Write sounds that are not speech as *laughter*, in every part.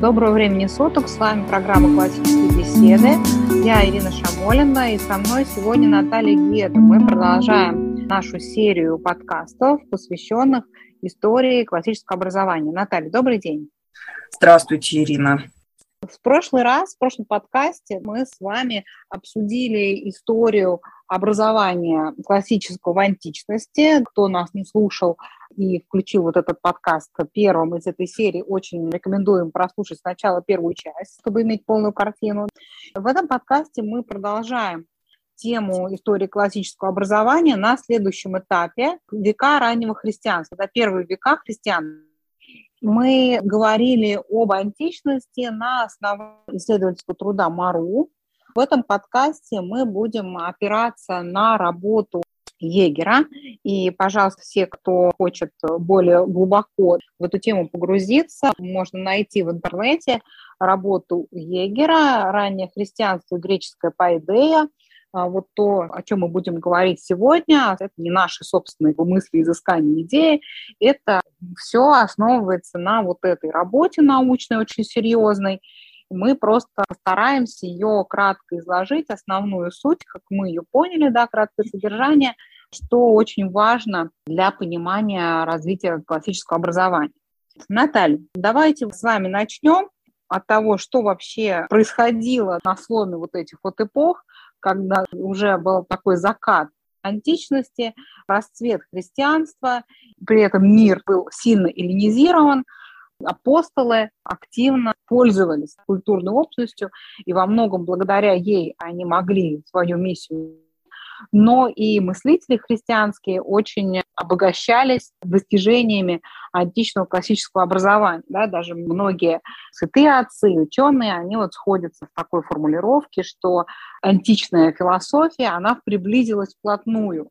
Доброго времени суток, с вами программа «Классические беседы». Я Ирина Шамолина, и со мной сегодня Наталья Геда. Мы продолжаем нашу серию подкастов, посвященных истории классического образования. Наталья, добрый день. Здравствуйте, Ирина. В прошлый раз, в прошлом подкасте мы с вами обсудили историю образования классического в античности. Кто нас не слушал и включил вот этот подкаст первым из этой серии, очень рекомендуем прослушать сначала первую часть, чтобы иметь полную картину. В этом подкасте мы продолжаем тему истории классического образования на следующем этапе века раннего христианства. Это первые века христиан мы говорили об античности на основании исследовательского труда Мару. В этом подкасте мы будем опираться на работу Егера. И, пожалуйста, все, кто хочет более глубоко в эту тему погрузиться, можно найти в интернете работу Егера «Раннее христианство и греческая поэдея», вот то, о чем мы будем говорить сегодня, это не наши собственные мысли, изыскания, идеи, это все основывается на вот этой работе научной, очень серьезной. Мы просто стараемся ее кратко изложить, основную суть, как мы ее поняли, да, краткое содержание, что очень важно для понимания развития классического образования. Наталья, давайте с вами начнем от того, что вообще происходило на сломе вот этих вот эпох, когда уже был такой закат античности, расцвет христианства, при этом мир был сильно эллинизирован, апостолы активно пользовались культурной общностью, и во многом благодаря ей они могли свою миссию но и мыслители христианские очень обогащались достижениями античного классического образования. Да, даже многие святые отцы, ученые, они вот сходятся в такой формулировке, что античная философия, она приблизилась вплотную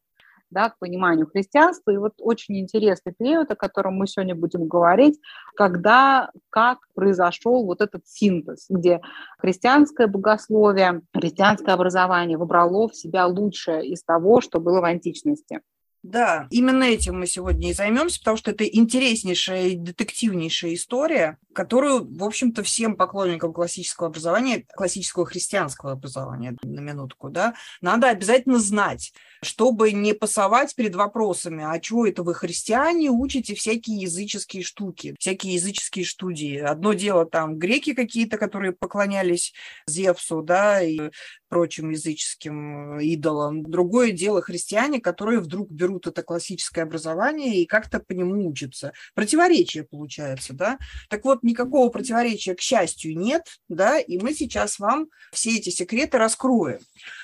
да, к пониманию христианства. И вот очень интересный период, о котором мы сегодня будем говорить, когда, как произошел вот этот синтез, где христианское богословие, христианское образование выбрало в себя лучшее из того, что было в античности. Да, именно этим мы сегодня и займемся, потому что это интереснейшая и детективнейшая история, которую, в общем-то, всем поклонникам классического образования, классического христианского образования, на минутку, да, надо обязательно знать, чтобы не пасовать перед вопросами, а чего это вы, христиане, учите всякие языческие штуки, всякие языческие студии. Одно дело там греки какие-то, которые поклонялись Зевсу, да, и прочим языческим идолам. Другое дело христиане, которые вдруг берут это классическое образование и как-то по нему учатся. Противоречие получается, да. Так вот, никакого противоречия, к счастью, нет, да, и мы сейчас вам все эти секреты раскроем.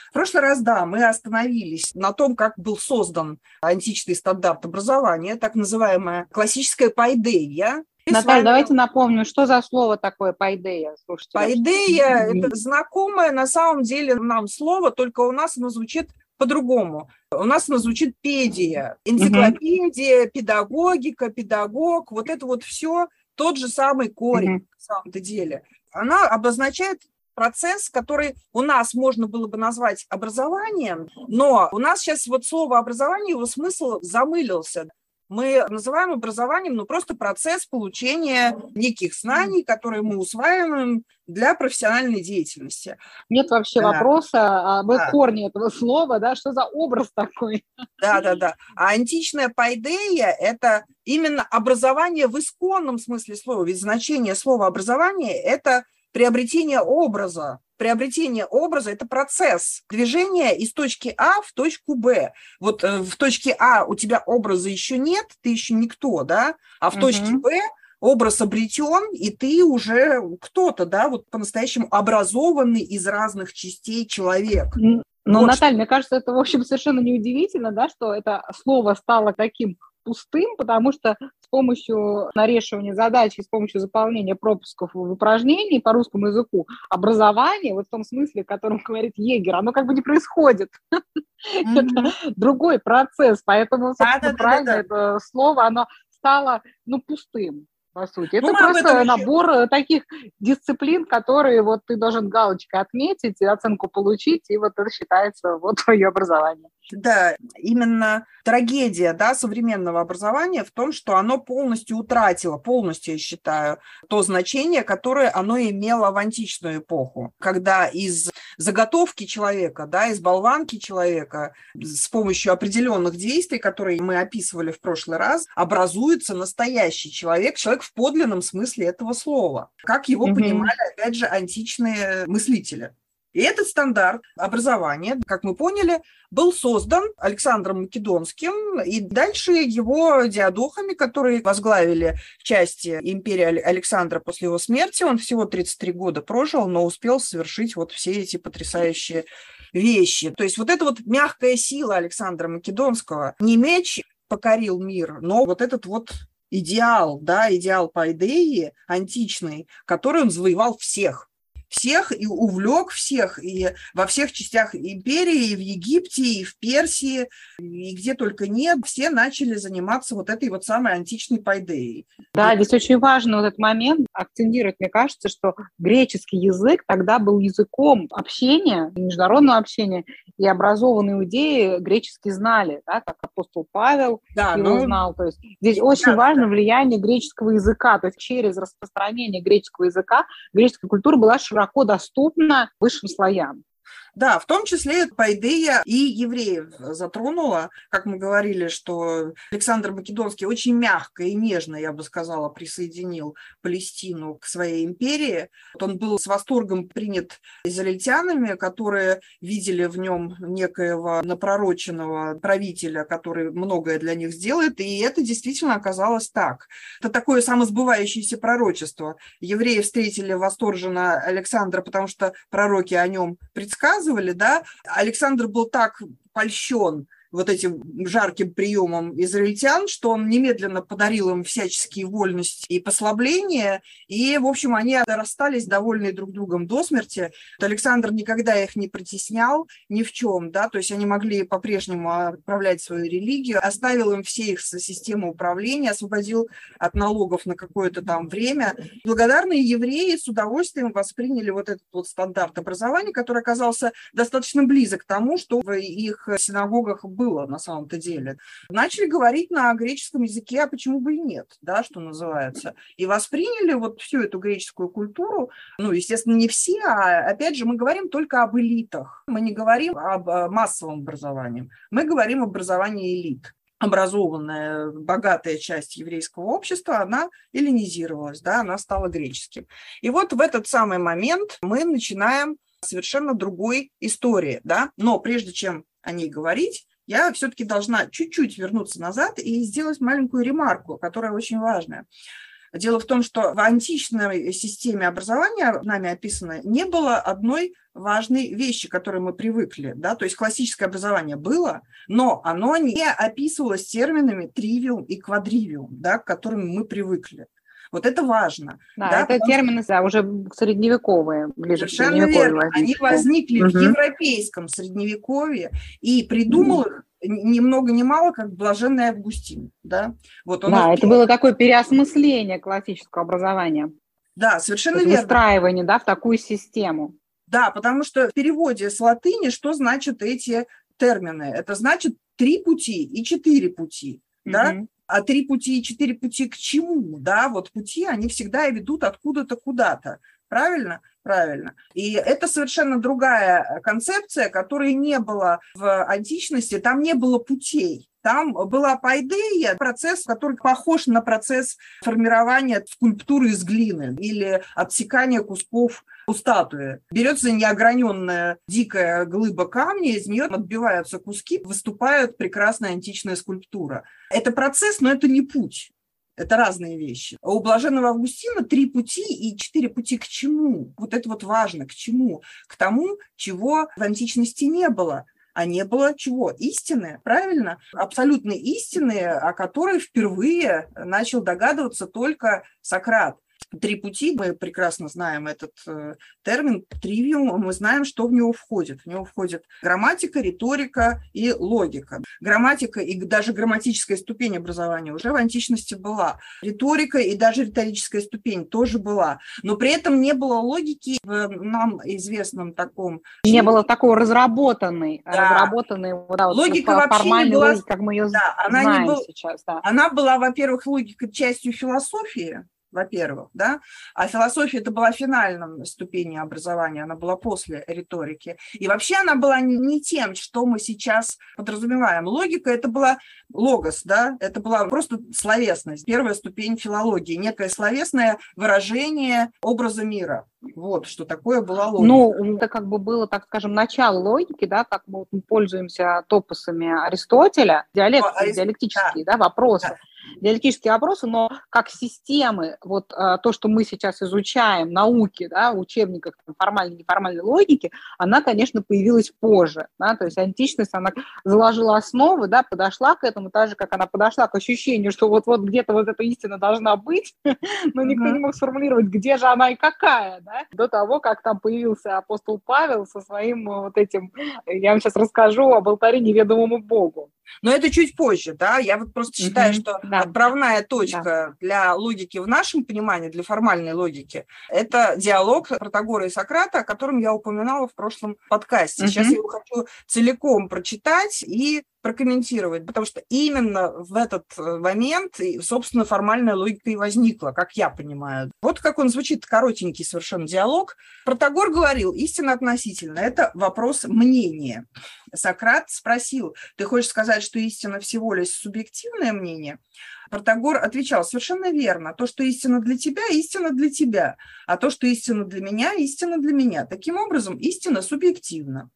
В прошлый раз, да, мы остановились на том, как был создан античный стандарт образования, так называемая классическая пайдея, Наталья, вами... давайте напомню, что за слово такое пайдея? Слушайте, пайдея – это знакомое на самом деле нам слово, только у нас оно звучит по-другому. У нас оно звучит педия, энциклопедия, педагогика, педагог, вот это вот все – тот же самый корень, mm-hmm. на самом-то деле. Она обозначает процесс, который у нас можно было бы назвать образованием, но у нас сейчас вот слово образование, его смысл замылился мы называем образованием, ну, просто процесс получения неких знаний, которые мы усваиваем для профессиональной деятельности. Нет вообще да. вопроса об да. корне этого слова, да, что за образ такой? Да, да, да. А античная пайдея – это именно образование в исконном смысле слова, ведь значение слова образование – это приобретение образа, приобретение образа – это процесс движения из точки А в точку Б. Вот э, в точке А у тебя образа еще нет, ты еще никто, да, а в точке Б образ обретен, и ты уже кто-то, да, вот по-настоящему образованный из разных частей человек. Ну, вот Наталья, мне кажется, это, в общем, совершенно неудивительно, да, что это слово стало таким пустым, потому что с помощью нарешивания задач и с помощью заполнения пропусков в упражнении по русскому языку образование, вот в том смысле, о котором *laughs* говорит Егер, оно как бы не происходит. *laughs* Это другой процесс, поэтому, собственно, правильно это слово, оно стало, ну, пустым по сути. Это ну, просто набор еще... таких дисциплин, которые вот ты должен галочкой отметить, оценку получить, и вот это считается вот твое образование. Да, именно трагедия да, современного образования в том, что оно полностью утратило, полностью, я считаю, то значение, которое оно имело в античную эпоху, когда из заготовки человека, да, из болванки человека с помощью определенных действий, которые мы описывали в прошлый раз, образуется настоящий человек, человек в подлинном смысле этого слова, как его mm-hmm. понимали, опять же, античные мыслители. И этот стандарт образования, как мы поняли, был создан Александром Македонским и дальше его диадохами, которые возглавили части империи Александра после его смерти. Он всего 33 года прожил, но успел совершить вот все эти потрясающие вещи. То есть вот эта вот мягкая сила Александра Македонского, не меч покорил мир, но вот этот вот идеал, да, идеал Пайдеи античный, который он завоевал всех всех и увлек всех, и во всех частях империи, и в Египте, и в Персии, и где только нет, все начали заниматься вот этой вот самой античной пайдеей. Да, здесь очень важно вот этот момент акцентировать. Мне кажется, что греческий язык тогда был языком общения, международного общения, и образованные иудеи греческий знали, да, как апостол Павел да, его ну, знал. То есть здесь очень да, важно да. влияние греческого языка, то есть через распространение греческого языка греческая культура была широко доступна высшим слоям. Да, в том числе Пайдея и евреев затронула. Как мы говорили, что Александр Македонский очень мягко и нежно, я бы сказала, присоединил Палестину к своей империи. Он был с восторгом принят израильтянами, которые видели в нем некоего напророченного правителя, который многое для них сделает, и это действительно оказалось так. Это такое самосбывающееся пророчество. Евреи встретили восторженно Александра, потому что пророки о нем предсказывали, да, Александр был так польщен вот этим жарким приемом израильтян, что он немедленно подарил им всяческие вольности и послабления, и, в общем, они расстались довольны друг другом до смерти. Александр никогда их не притеснял ни в чем, да, то есть они могли по-прежнему отправлять свою религию, оставил им все их систему управления, освободил от налогов на какое-то там время. Благодарные евреи с удовольствием восприняли вот этот вот стандарт образования, который оказался достаточно близок к тому, что в их синагогах было было на самом-то деле. Начали говорить на греческом языке, а почему бы и нет, да, что называется. И восприняли вот всю эту греческую культуру, ну, естественно, не все, а опять же мы говорим только об элитах. Мы не говорим об э, массовом образовании, мы говорим об образовании элит образованная, богатая часть еврейского общества, она эллинизировалась, да, она стала греческим. И вот в этот самый момент мы начинаем совершенно другой истории, да, но прежде чем о ней говорить, я все-таки должна чуть-чуть вернуться назад и сделать маленькую ремарку, которая очень важная. Дело в том, что в античной системе образования, нами описано, не было одной важной вещи, к которой мы привыкли. Да? То есть классическое образование было, но оно не описывалось терминами тривиум и квадривиум, да, к которым мы привыкли. Вот это важно. Да, да это термины, да, уже средневековые, ближе Совершенно к верно. Они возникли угу. в европейском средневековье, и придумал угу. их ни много ни мало, как блаженный Августин. Да, вот он да это было такое переосмысление классического образования. Да, совершенно верно. Выстраивание да, в такую систему. Да, потому что в переводе с латыни что значат эти термины? Это значит три пути и четыре пути. Mm-hmm. Да? А три пути и четыре пути к чему, да, вот пути, они всегда ведут откуда-то куда-то, правильно? Правильно. И это совершенно другая концепция, которой не было в античности, там не было путей. Там была пайдея, процесс, который похож на процесс формирования скульптуры из глины или отсекания кусков у статуи. Берется неограненная дикая глыба камня, из нее отбиваются куски, выступает прекрасная античная скульптура. Это процесс, но это не путь. Это разные вещи. У блаженного Августина три пути и четыре пути к чему? Вот это вот важно, к чему? К тому, чего в античности не было а не было чего? Истины, правильно? Абсолютной истины, о которой впервые начал догадываться только Сократ. Три пути, мы прекрасно знаем этот э, термин, тривиум, мы знаем, что в него входит. В него входит грамматика, риторика и логика. Грамматика и даже грамматическая ступень образования уже в античности была. Риторика и даже риторическая ступень тоже была. Но при этом не было логики в нам известном таком... Не было такой разработанной, да. разработанной вот, да, логика вот, вообще не была... логики, как мы ее да, она знаем не был... сейчас. Да. Она была, во-первых, логика частью философии, во-первых, да, а философия это была финальным ступенью образования, она была после риторики. И вообще она была не тем, что мы сейчас подразумеваем. Логика это была логос, да, это была просто словесность, первая ступень филологии, некое словесное выражение образа мира. Вот, что такое была логика. Ну, это как бы было, так скажем, начало логики, да, как мы пользуемся топосами Аристотеля, диалект, ну, диалектические, да, да вопросы. Да диалектические вопросы, но как системы, вот а, то, что мы сейчас изучаем, науки, да, в учебниках там, формальной и неформальной логики, она, конечно, появилась позже, да, то есть античность, она заложила основы, да, подошла к этому, так же, как она подошла к ощущению, что вот-вот где-то вот эта истина должна быть, *laughs* но никто не мог сформулировать, где же она и какая, да, до того, как там появился апостол Павел со своим вот этим, я вам сейчас расскажу об алтаре неведомому Богу. Но это чуть позже, да. Я вот просто считаю, что да. отправная точка да. для логики в нашем понимании, для формальной логики, это диалог Протагора и Сократа, о котором я упоминала в прошлом подкасте. Сейчас я его хочу целиком прочитать и прокомментировать, потому что именно в этот э, момент, собственно, формальная логика и возникла, как я понимаю. Вот как он звучит, коротенький совершенно диалог. Протагор говорил, истина относительно, это вопрос мнения. Сократ спросил, ты хочешь сказать, что истина всего лишь субъективное мнение? Протагор отвечал, совершенно верно, то, что истина для тебя, истина для тебя, а то, что истина для меня, истина для меня. Таким образом, истина субъективна.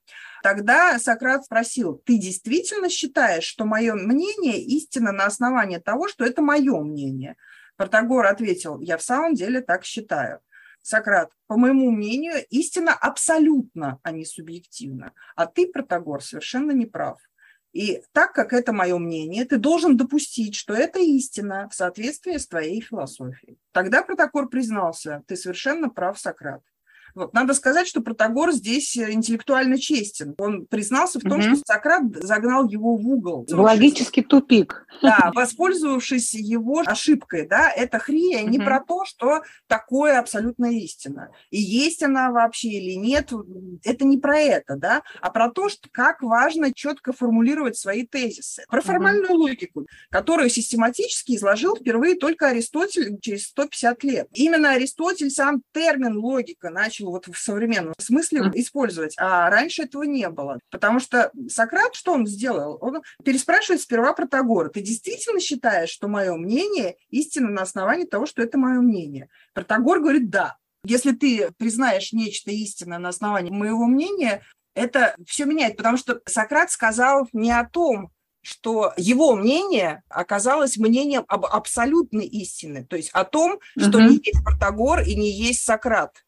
Тогда Сократ спросил, ты действительно считаешь, что мое мнение истина на основании того, что это мое мнение? Протагор ответил, я в самом деле так считаю. Сократ, по моему мнению, истина абсолютно, а не субъективна. А ты, Протагор, совершенно не прав. И так как это мое мнение, ты должен допустить, что это истина в соответствии с твоей философией. Тогда Протагор признался, ты совершенно прав, Сократ. Надо сказать, что Протагор здесь э, интеллектуально честен. Он признался в том, угу. что Сократ загнал его в угол. В логический тупик. Да, воспользовавшись его ошибкой, да, это хрия угу. не про то, что такое абсолютная истина. И есть она вообще или нет, это не про это, да, а про то, что как важно четко формулировать свои тезисы. Про формальную угу. логику, которую систематически изложил впервые только Аристотель через 150 лет. Именно Аристотель сам термин логика начал вот в современном смысле использовать, а раньше этого не было. Потому что Сократ, что он сделал? Он переспрашивает сперва Протагора, ты действительно считаешь, что мое мнение истинно на основании того, что это мое мнение? Протагор говорит, да. Если ты признаешь нечто истинное на основании моего мнения, это все меняет, потому что Сократ сказал не о том, что его мнение оказалось мнением об абсолютной истине, то есть о том, что угу. не есть Протагор и не есть Сократ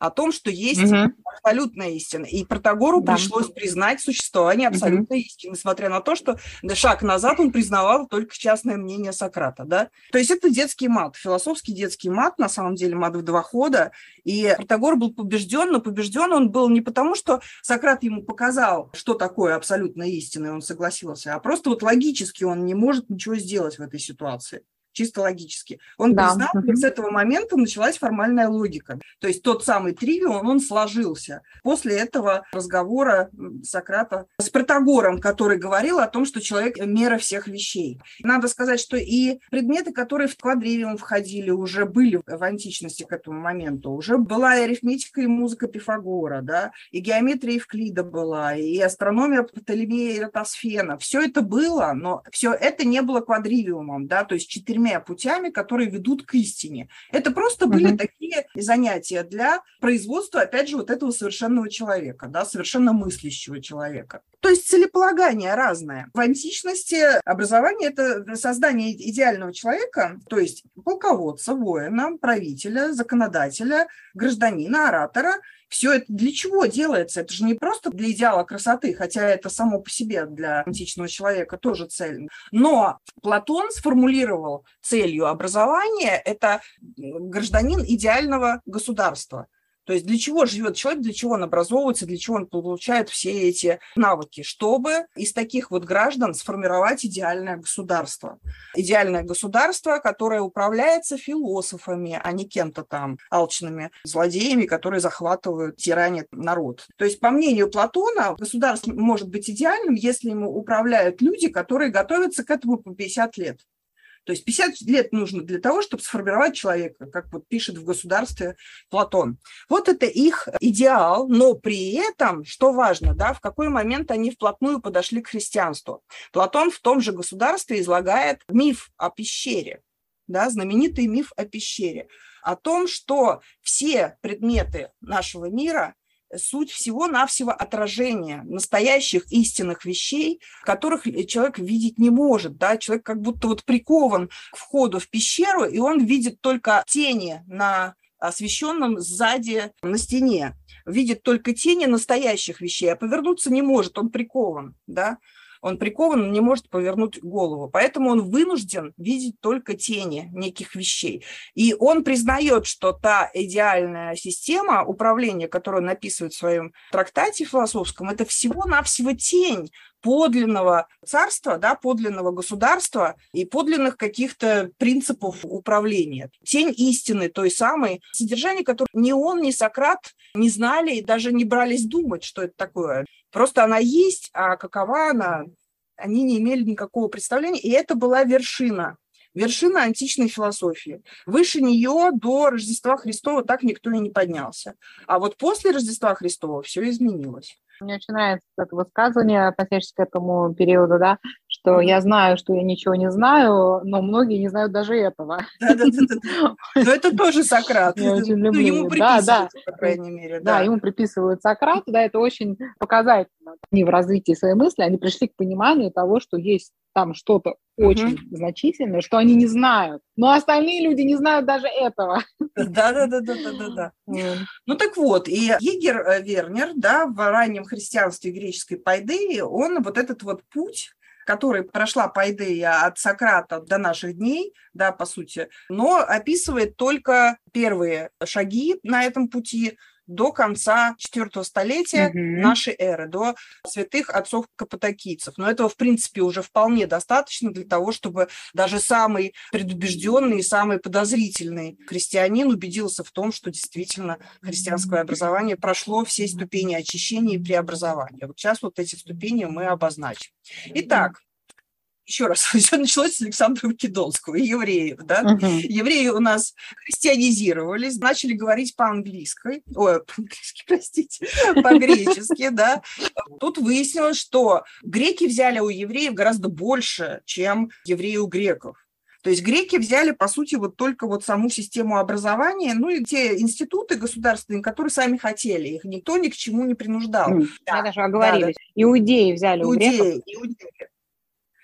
о том, что есть угу. абсолютная истина. И Протагору да. пришлось признать существование абсолютной угу. истины, несмотря на то, что шаг назад он признавал только частное мнение Сократа. Да? То есть это детский мат, философский детский мат, на самом деле мат в два хода. И Протагор был побежден, но побежден он был не потому, что Сократ ему показал, что такое абсолютная истина, и он согласился, а просто вот логически он не может ничего сделать в этой ситуации чисто логически. Он да. признал, что с этого момента началась формальная логика. То есть тот самый тривиум, он сложился после этого разговора Сократа с Протагором, который говорил о том, что человек – мера всех вещей. Надо сказать, что и предметы, которые в квадривиум входили, уже были в античности к этому моменту. Уже была и арифметика, и музыка Пифагора, да, и геометрия Евклида была, и астрономия Птолемея и Ратосфена. Все это было, но все это не было квадривиумом, да, то есть четыре четырьмя путями, которые ведут к истине. Это просто были uh-huh. такие занятия для производства, опять же, вот этого совершенного человека, да, совершенно мыслящего человека. То есть целеполагание разное. В античности образование – это создание идеального человека, то есть полководца, воина, правителя, законодателя, гражданина, оратора – все это для чего делается? Это же не просто для идеала красоты, хотя это само по себе для античного человека тоже цель. Но Платон сформулировал целью образования – это гражданин идеального государства – то есть для чего живет человек, для чего он образовывается, для чего он получает все эти навыки, чтобы из таких вот граждан сформировать идеальное государство. Идеальное государство, которое управляется философами, а не кем-то там алчными злодеями, которые захватывают, тиранят народ. То есть, по мнению Платона, государство может быть идеальным, если ему управляют люди, которые готовятся к этому по 50 лет. То есть 50 лет нужно для того, чтобы сформировать человека, как вот пишет в государстве Платон. Вот это их идеал, но при этом, что важно, да, в какой момент они вплотную подошли к христианству. Платон в том же государстве излагает миф о пещере, да, знаменитый миф о пещере, о том, что все предметы нашего мира суть всего-навсего отражения настоящих истинных вещей, которых человек видеть не может. Да? Человек как будто вот прикован к входу в пещеру, и он видит только тени на освещенном сзади на стене. Видит только тени настоящих вещей, а повернуться не может, он прикован. Да? Он прикован, он не может повернуть голову. Поэтому он вынужден видеть только тени неких вещей. И он признает, что та идеальная система управления, которую он описывает в своем трактате философском, это всего-навсего тень подлинного царства, да, подлинного государства и подлинных каких-то принципов управления. Тень истины той самой, содержание которой ни он, ни Сократ не знали и даже не брались думать, что это такое. Просто она есть, а какова она, они не имели никакого представления, и это была вершина вершина античной философии. Выше нее до Рождества Христова так никто и не поднялся. А вот после Рождества Христова все изменилось. Мне очень нравится это высказывание, относящееся к этому периоду, да, что я знаю, что я ничего не знаю, но многие не знают даже этого. *laughs* Но это тоже Сократ. Ну. Ему приписывают, по крайней мере. Да, ему приписывают Сократ, да, это очень показательно. Они в развитии своей мысли, они пришли к пониманию того, что есть там что-то очень uh-huh. значительное, что они не знают. Но остальные люди не знают даже этого. Да-да-да-да-да-да. *laughs* Ну так вот, и Егер э, Вернер, да, в раннем христианстве греческой Пайдеи, он вот этот вот путь который прошла Пайдея от Сократа до наших дней, да, по сути, но описывает только первые шаги на этом пути, до конца четвертого столетия угу. нашей эры, до святых отцов каппадокийцев. Но этого, в принципе, уже вполне достаточно для того, чтобы даже самый предубежденный и самый подозрительный христианин убедился в том, что действительно христианское образование прошло все ступени очищения и преобразования. Вот сейчас вот эти ступени мы обозначим. Итак, еще раз, *laughs* все началось с Александра Македонского, евреев, да? Uh-huh. Евреи у нас христианизировались, начали говорить по-английски, ой, по-английски, *laughs* простите, по-гречески, да? Тут выяснилось, что греки взяли у евреев гораздо больше, чем евреи у греков. То есть греки взяли, по сути, вот только вот саму систему образования, ну и те институты государственные, которые сами хотели, их никто ни к чему не принуждал. Mm, да, даже оговорились. Да, да. Иудеи взяли иудеи, у греков. Иудеи.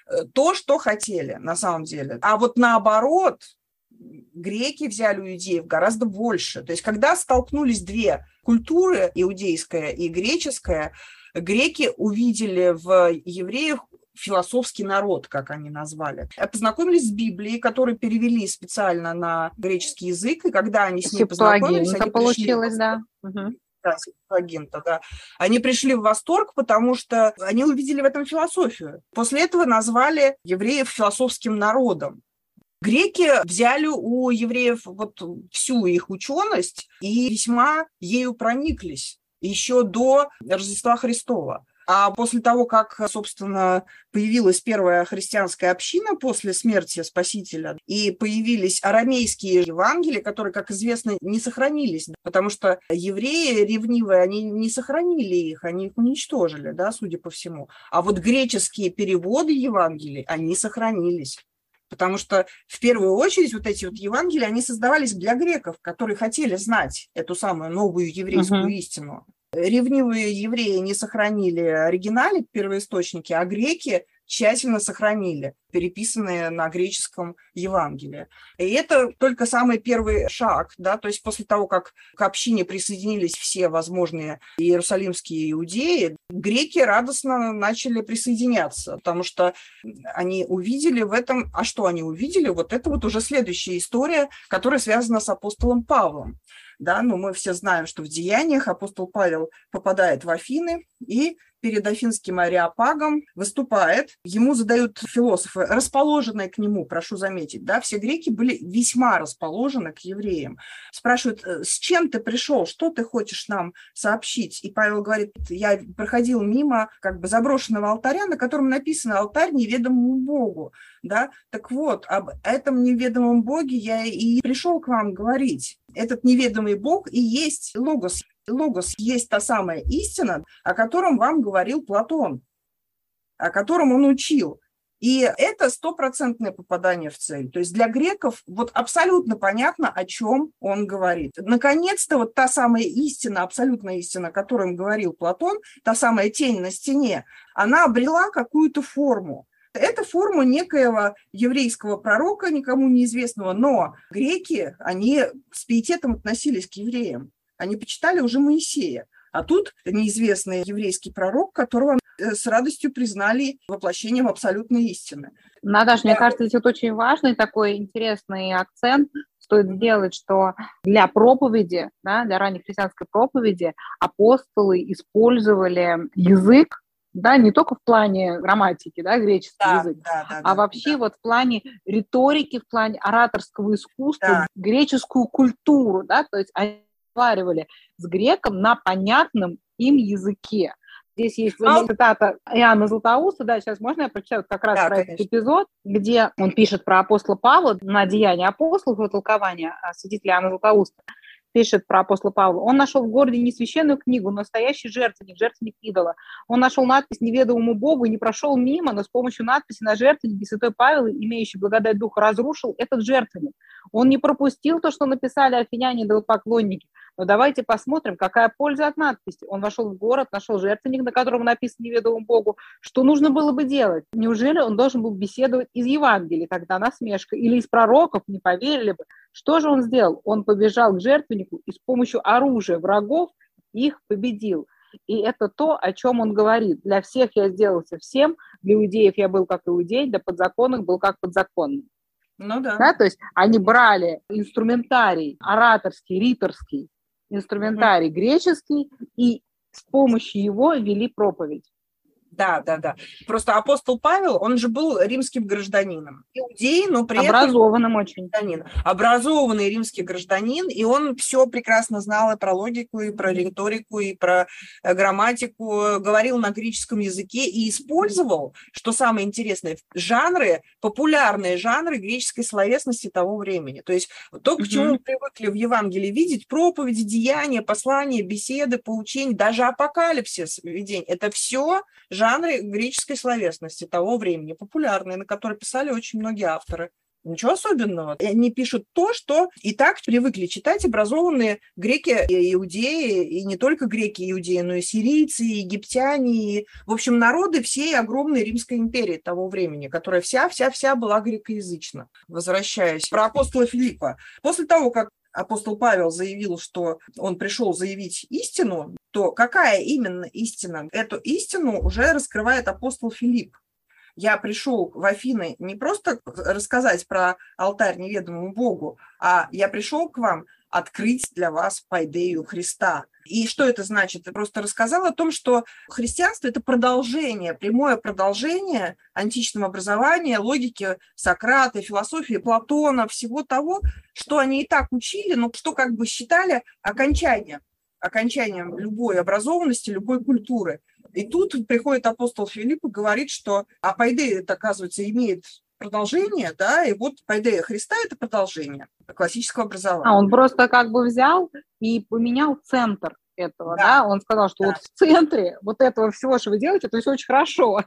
Э, то, что хотели на самом деле. А вот наоборот, греки взяли у иудеев гораздо больше. То есть когда столкнулись две культуры, иудейская и греческая, греки увидели в евреях философский народ, как они назвали. Познакомились с Библией, которую перевели специально на греческий язык, и когда они с ней познакомились, они получилось, пришли... да. Угу Сепtuагинта, да, они пришли в восторг, потому что они увидели в этом философию. После этого назвали евреев философским народом. Греки взяли у евреев вот всю их ученость и весьма ею прониклись еще до Рождества Христова. А после того, как, собственно, появилась первая христианская община после смерти Спасителя, и появились арамейские Евангелия, которые, как известно, не сохранились, потому что евреи ревнивые, они не сохранили их, они их уничтожили, да, судя по всему. А вот греческие переводы Евангелий, они сохранились. Потому что в первую очередь вот эти вот Евангелия, они создавались для греков, которые хотели знать эту самую новую еврейскую uh-huh. истину ревнивые евреи не сохранили оригинали, первоисточники, а греки тщательно сохранили переписанные на греческом Евангелии. И это только самый первый шаг, да, то есть после того, как к общине присоединились все возможные иерусалимские иудеи, греки радостно начали присоединяться, потому что они увидели в этом, а что они увидели? Вот это вот уже следующая история, которая связана с апостолом Павлом да, но мы все знаем, что в деяниях апостол Павел попадает в Афины и перед афинским ареопагом выступает, ему задают философы, расположенные к нему, прошу заметить, да, все греки были весьма расположены к евреям. Спрашивают, «Э, с чем ты пришел, что ты хочешь нам сообщить? И Павел говорит, я проходил мимо как бы заброшенного алтаря, на котором написано «алтарь неведомому Богу». Да? Так вот, об этом неведомом Боге я и пришел к вам говорить. Этот неведомый Бог и есть Логос, логос есть та самая истина, о котором вам говорил Платон, о котором он учил. И это стопроцентное попадание в цель. То есть для греков вот абсолютно понятно, о чем он говорит. Наконец-то вот та самая истина, абсолютная истина, о которой говорил Платон, та самая тень на стене, она обрела какую-то форму. Это форма некоего еврейского пророка, никому неизвестного, но греки, они с пиететом относились к евреям. Они почитали уже Моисея. А тут неизвестный еврейский пророк, которого э, с радостью признали воплощением абсолютной истины. Наташа, мне кажется, здесь вот очень важный такой интересный акцент стоит сделать, что для проповеди, да, для ранней христианской проповеди апостолы использовали язык, да, не только в плане грамматики, да, греческий да, язык, да, да, а да, вообще да. вот в плане риторики, в плане ораторского искусства, да. греческую культуру, да, то есть они разговаривали с греком на понятном им языке. Здесь есть а... цитата Иоанна Златоуста, да, сейчас можно я прочитаю как раз да, про конечно. этот эпизод, где он пишет про апостола Павла на деяние апостолов, его толкование святителя Иоанна Златоуста пишет про апостола Павла, он нашел в городе не священную книгу, но настоящий жертвенник, жертвенник идола. Он нашел надпись неведомому Богу и не прошел мимо, но с помощью надписи на жертвеннике святой Павел, имеющий благодать духа, разрушил этот жертвенник. Он не пропустил то, что написали афиняне и поклонники, но давайте посмотрим, какая польза от надписи. Он вошел в город, нашел жертвенник, на котором написано неведомому Богу. Что нужно было бы делать? Неужели он должен был беседовать из Евангелия, тогда насмешка, или из пророков, не поверили бы? Что же он сделал? Он побежал к жертвеннику и с помощью оружия врагов их победил. И это то, о чем он говорит. Для всех я сделался всем, для иудеев я был как иудей, для подзаконных был как подзаконный. Ну да. да. То есть они брали инструментарий ораторский, риторский, инструментарий греческий, и с помощью его вели проповедь. Да, да, да. Просто апостол Павел, он же был римским гражданином. Иудей, но при Образованным этом... очень. Гражданин. Образованный римский гражданин, и он все прекрасно знал и про логику, и про риторику, и про э, грамматику, говорил на греческом языке и использовал, что самое интересное, жанры, популярные жанры греческой словесности того времени. То есть то, к чему мы привыкли в Евангелии видеть, проповеди, деяния, послания, беседы, поучения, даже апокалипсис, видение, это все жанры греческой словесности того времени, популярные, на которые писали очень многие авторы. Ничего особенного. Они пишут то, что и так привыкли читать образованные греки и иудеи, и не только греки и иудеи, но и сирийцы, и египтяне, и, в общем, народы всей огромной Римской империи того времени, которая вся-вся-вся была грекоязычна. Возвращаясь про апостола Филиппа. После того, как апостол Павел заявил, что он пришел заявить истину, то какая именно истина? Эту истину уже раскрывает апостол Филипп. Я пришел в Афины не просто рассказать про алтарь неведомому Богу, а я пришел к вам открыть для вас пайдею Христа. И что это значит? Я просто рассказала о том, что христианство – это продолжение, прямое продолжение античного образования, логики Сократа, философии Платона, всего того, что они и так учили, но что как бы считали окончанием окончанием любой образованности, любой культуры. И тут приходит апостол Филипп и говорит, что Апайдея, это, оказывается, имеет продолжение, да, и вот Пайдея Христа – это продолжение классического образования. А он просто как бы взял и поменял центр этого, да, да? он сказал, что да. вот в центре вот этого всего, что вы делаете, это все очень хорошо,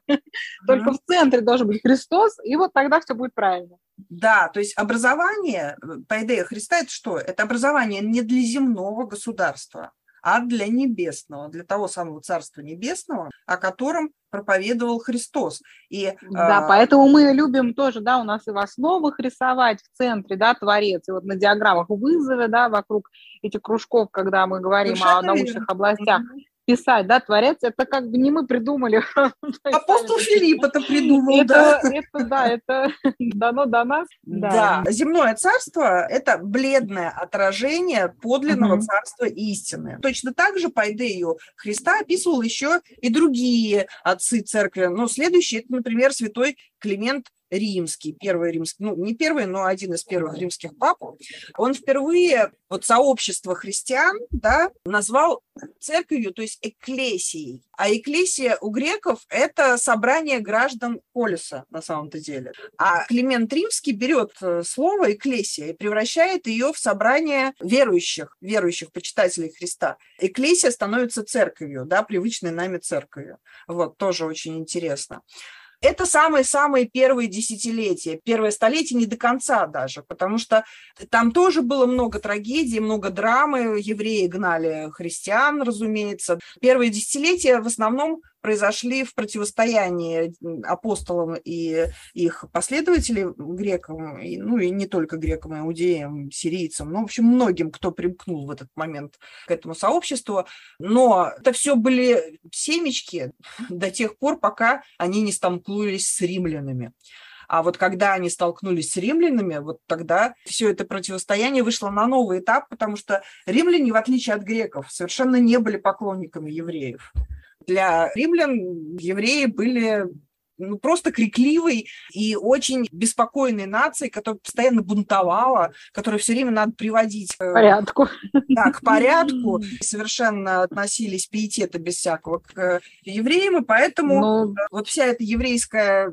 только в центре должен быть Христос, и вот тогда все будет правильно. Да, то есть образование, по идее Христа, это что? Это образование не для земного государства, а для небесного, для того самого Царства Небесного, о котором проповедовал Христос. И, да, а... поэтому мы любим тоже, да, у нас и в основах рисовать в центре, да, Творец, и вот на диаграммах вызовы, да, вокруг этих кружков, когда мы говорим Совершенно о научных верно. областях, писать, да, творец, это как бы не мы придумали. *laughs* Апостол Филипп это придумал, да. Это, да, это *laughs* дано до нас. Да. Земное царство – это бледное отражение подлинного царства истины. Точно так же по идее Христа описывал еще и другие отцы церкви. Но следующий – это, например, святой Климент римский, первый римский, ну не первый, но один из первых римских пап, он впервые вот сообщество христиан, да, назвал церковью, то есть эклесией. А эклесия у греков – это собрание граждан полиса на самом-то деле. А Климент Римский берет э, слово эклесия и превращает ее в собрание верующих, верующих почитателей Христа. Эклесия становится церковью, да, привычной нами церковью. Вот, тоже очень интересно. Это самые-самые первые десятилетия, первое столетие не до конца даже, потому что там тоже было много трагедий, много драмы, евреи гнали христиан, разумеется. Первые десятилетия в основном произошли в противостоянии апостолам и их последователей грекам, и, ну и не только грекам, иудеям, сирийцам, ну, в общем, многим, кто примкнул в этот момент к этому сообществу. Но это все были семечки до тех пор, пока они не столкнулись с римлянами. А вот когда они столкнулись с римлянами, вот тогда все это противостояние вышло на новый этап, потому что римляне, в отличие от греков, совершенно не были поклонниками евреев. Для римлян евреи были ну, просто крикливой и очень беспокойной нацией, которая постоянно бунтовала, которую все время надо приводить к порядку. Да, к порядку. *laughs* Совершенно относились пиетета без всякого к евреям, и поэтому Но... Ну, вот вся эта еврейская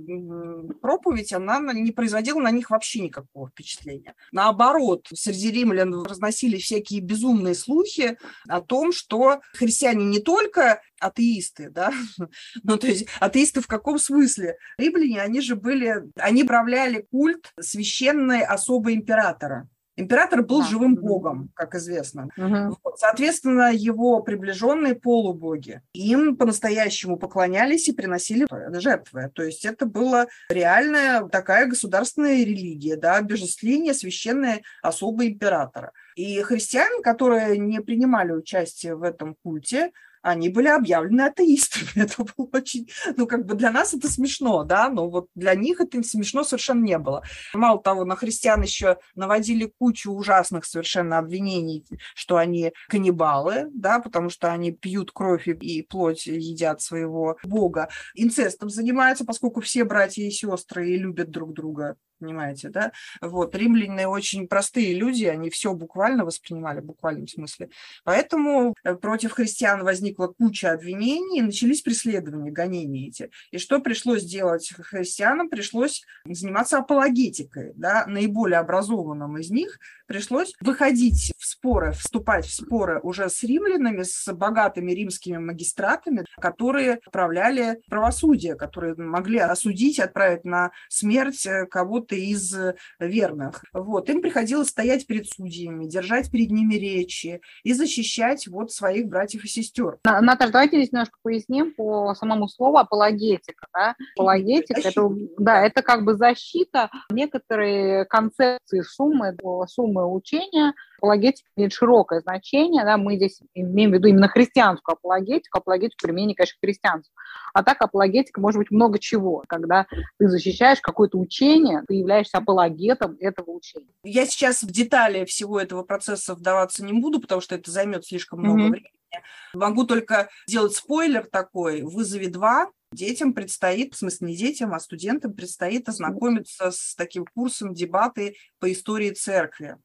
проповедь, она не производила на них вообще никакого впечатления. Наоборот, среди римлян разносились всякие безумные слухи о том, что христиане не только атеисты, да, *laughs* ну, то есть атеисты в каком смысле? Римляне, они же были, они управляли культ священной особы императора. Император был да. живым богом, как известно. Угу. Вот, соответственно, его приближенные полубоги им по-настоящему поклонялись и приносили жертвы. То есть это была реальная такая государственная религия, да, обожествление священной особы императора. И христиане, которые не принимали участие в этом культе, они были объявлены атеистами. *laughs* Это было очень, ну, как бы для нас это смешно, да, но вот для них это смешно совершенно не было. Мало того, на христиан еще наводили кучу ужасных совершенно обвинений, что они каннибалы, да, потому что они пьют кровь и плоть едят своего бога. Инцестом занимаются, поскольку все братья и сестры и любят друг друга понимаете, да? Вот, римляне очень простые люди, они все буквально воспринимали, в буквальном смысле. Поэтому э, против христиан возникла куча обвинений, и начались преследования, гонения эти. И что пришлось делать христианам? Пришлось заниматься апологетикой, да? Наиболее образованным из них пришлось выходить споры, вступать в споры уже с римлянами, с богатыми римскими магистратами, которые управляли правосудие, которые могли осудить, отправить на смерть э, кого-то из э, верных. Вот. Им приходилось стоять перед судьями, держать перед ними речи и защищать вот своих братьев и сестер. Наташа, давайте здесь немножко поясним по самому слову апологетика. Да? Апологетика это, да, это как бы защита некоторые концепции суммы, суммы учения. Апологетика имеет широкое значение. Да? Мы здесь имеем в виду именно христианскую апологетику, апологетику применения, конечно, к христианству. А так апологетика может быть много чего. Когда ты защищаешь какое-то учение, ты являешься апологетом этого учения. Я сейчас в детали всего этого процесса вдаваться не буду, потому что это займет слишком много mm-hmm. времени. Могу только сделать спойлер такой. В вызове 2 детям предстоит, в смысле не детям, а студентам предстоит ознакомиться с таким курсом дебаты по истории церкви.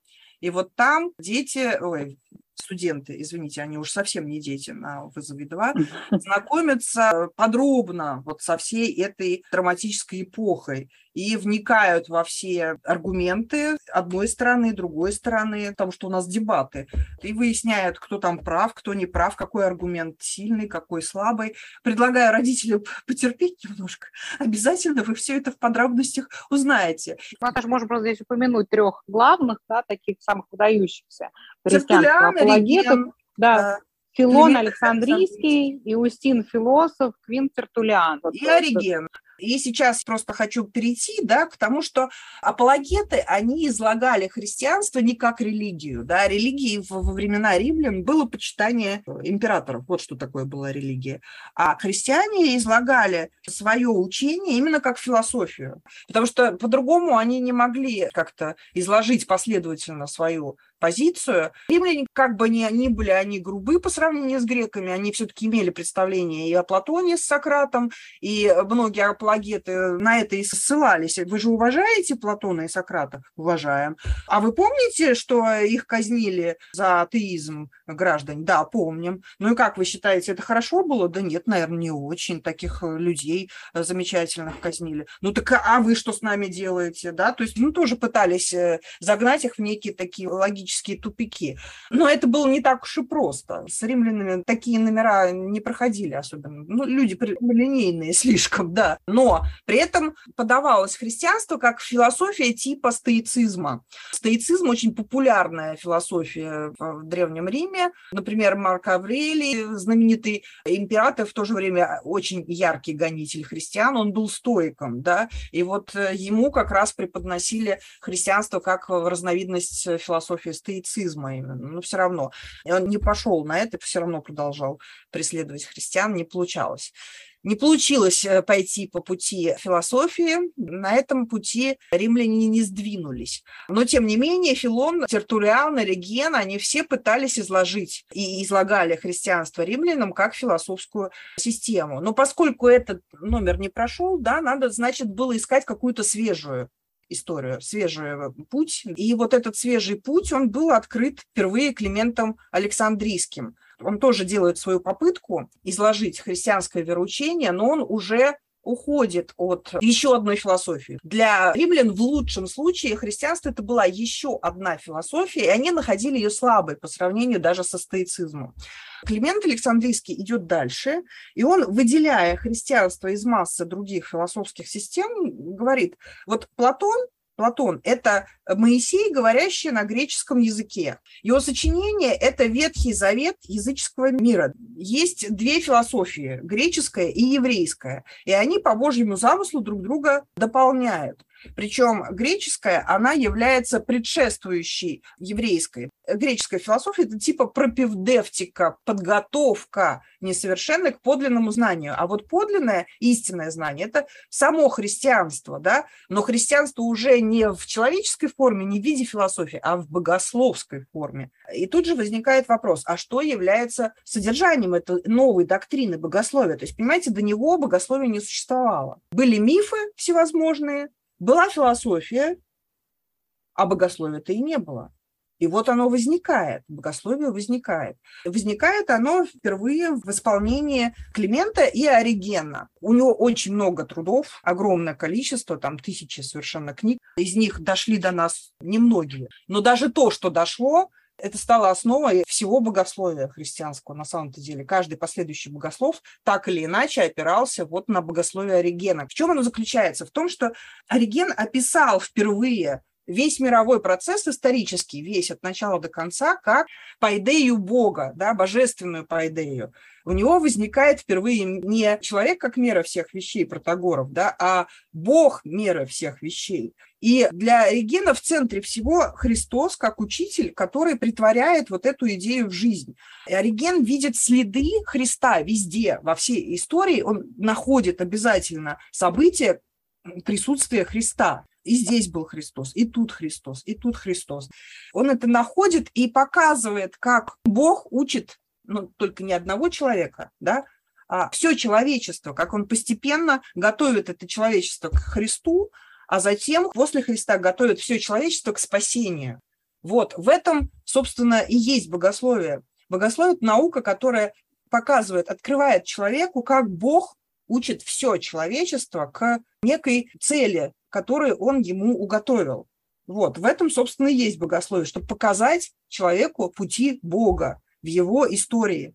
И вот там дети, ой, студенты, извините, они уж совсем не дети на вызове 2, знакомятся подробно вот со всей этой драматической эпохой и вникают во все аргументы одной стороны, другой стороны, потому что у нас дебаты, и выясняют, кто там прав, кто не прав, какой аргумент сильный, какой слабый. Предлагаю родителям *laughs* потерпеть немножко. Обязательно вы все это в подробностях узнаете. Мы даже можем просто здесь упомянуть трех главных, да, таких самых выдающихся христианских апологетов. Да, да Филон Александрийский, Иустин философ, Квин Тертулиан. Вот и Ориген. И сейчас просто хочу перейти да, к тому, что апологеты, они излагали христианство не как религию. Да. Религией во времена римлян было почитание императоров. Вот что такое была религия. А христиане излагали свое учение именно как философию. Потому что по-другому они не могли как-то изложить последовательно свою позицию. Римляне, как бы ни, ни были они грубы по сравнению с греками, они все-таки имели представление и о Платоне с Сократом, и многие апологеты на это и ссылались. Вы же уважаете Платона и Сократа? Уважаем. А вы помните, что их казнили за атеизм граждан? Да, помним. Ну и как вы считаете, это хорошо было? Да нет, наверное, не очень. Таких людей замечательных казнили. Ну так а вы что с нами делаете? Да, то есть мы тоже пытались э, загнать их в некие такие логические логические тупики. Но это было не так уж и просто. С римлянами такие номера не проходили особенно. Ну, люди линейные слишком, да. Но при этом подавалось христианство как философия типа стоицизма. Стоицизм очень популярная философия в Древнем Риме. Например, Марк Аврелий, знаменитый император, в то же время очень яркий гонитель христиан, он был стоиком, да, и вот э, ему как раз преподносили христианство как разновидность философии стоицизма именно, но все равно. И он не пошел на это, все равно продолжал преследовать христиан, не получалось. Не получилось э, пойти по пути философии, на этом пути римляне не сдвинулись. Но, тем не менее, Филон, Тертулиан, Ориген, они все пытались изложить и излагали христианство римлянам как философскую систему. Но поскольку этот номер не прошел, да, надо, значит, было искать какую-то свежую историю, свежий э, путь. И вот этот свежий путь, он был открыт впервые Климентом Александрийским. Он тоже делает свою попытку изложить христианское вероучение, но он уже уходит от еще одной философии. Для римлян в лучшем случае христианство это была еще одна философия, и они находили ее слабой по сравнению даже со стоицизмом. Климент Александрийский идет дальше, и он, выделяя христианство из массы других философских систем, говорит, вот Платон Платон – это Моисей, говорящий на греческом языке. Его сочинение – это Ветхий Завет языческого мира. Есть две философии – греческая и еврейская, и они по Божьему замыслу друг друга дополняют. Причем греческая, она является предшествующей еврейской. Греческая философия – это типа пропевдевтика, подготовка несовершенной к подлинному знанию. А вот подлинное, истинное знание – это само христианство, да? но христианство уже не в человеческой форме, не в виде философии, а в богословской форме. И тут же возникает вопрос, а что является содержанием этой новой доктрины богословия? То есть, понимаете, до него богословие не существовало. Были мифы всевозможные, была философия, а богословия-то и не было. И вот оно возникает, богословие возникает. Возникает оно впервые в исполнении Климента и Оригена. У него очень много трудов, огромное количество, там тысячи совершенно книг. Из них дошли до нас немногие. Но даже то, что дошло, это стало основой всего богословия христианского на самом-то деле. Каждый последующий богослов так или иначе опирался вот на богословие Оригена. В чем оно заключается? В том, что Ориген описал впервые весь мировой процесс исторический, весь от начала до конца, как пайдею Бога, да, божественную пайдею. У него возникает впервые не человек как мера всех вещей, протагоров, да, а Бог мера всех вещей. И для Регина в центре всего Христос как учитель, который притворяет вот эту идею в жизнь. И Ориген видит следы Христа везде, во всей истории. Он находит обязательно события присутствия Христа. И здесь был Христос, и тут Христос, и тут Христос. Он это находит и показывает, как Бог учит, ну, только не одного человека, да, а все человечество, как он постепенно готовит это человечество к Христу, а затем после Христа готовит все человечество к спасению. Вот в этом, собственно, и есть богословие. Богословие – это наука, которая показывает, открывает человеку, как Бог учит все человечество к некой цели, которую он ему уготовил. Вот, в этом, собственно, и есть богословие, чтобы показать человеку пути Бога в его истории.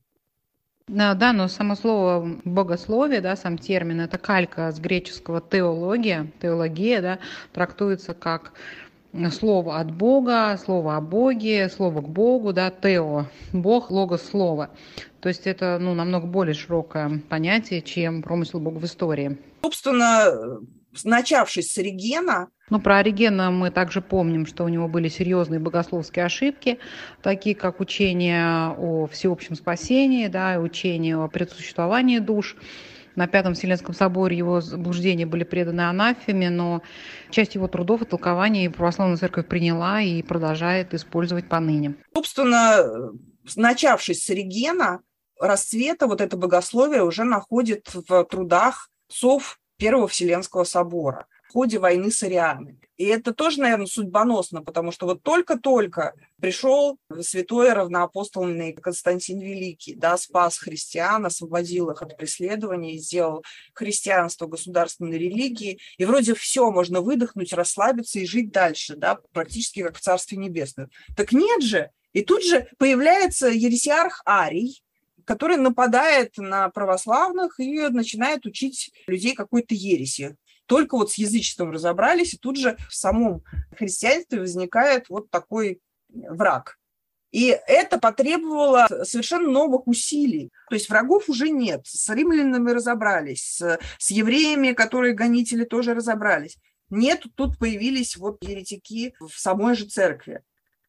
Да, да, но само слово богословие, да, сам термин, это калька с греческого теология, теология, да, трактуется как слово от Бога, слово о Боге, слово к Богу, да, тео, Бог, логос, слово. То есть это ну, намного более широкое понятие, чем промысел Бога в истории. Собственно, начавшись с Оригена, ну, про Оригена мы также помним, что у него были серьезные богословские ошибки, такие как учение о всеобщем спасении, да, учение о предсуществовании душ. На Пятом Вселенском соборе его заблуждения были преданы анафеме, но часть его трудов и толкований православная церковь приняла и продолжает использовать поныне. Собственно, начавшись с Оригена, расцвета вот это богословие уже находит в трудах отцов Первого Вселенского собора в ходе войны с арианами. И это тоже, наверное, судьбоносно, потому что вот только-только пришел святой равноапостольный Константин Великий, да, спас христиан, освободил их от преследований, сделал христианство государственной религией, и вроде все, можно выдохнуть, расслабиться и жить дальше, да, практически как в Царстве Небесном. Так нет же, и тут же появляется ересиарх Арий, который нападает на православных и начинает учить людей какой-то ереси. Только вот с язычеством разобрались, и тут же в самом христианстве возникает вот такой враг. И это потребовало совершенно новых усилий. То есть врагов уже нет. С римлянами разобрались, с, с евреями, которые гонители, тоже разобрались. Нет, тут появились вот еретики в самой же церкви.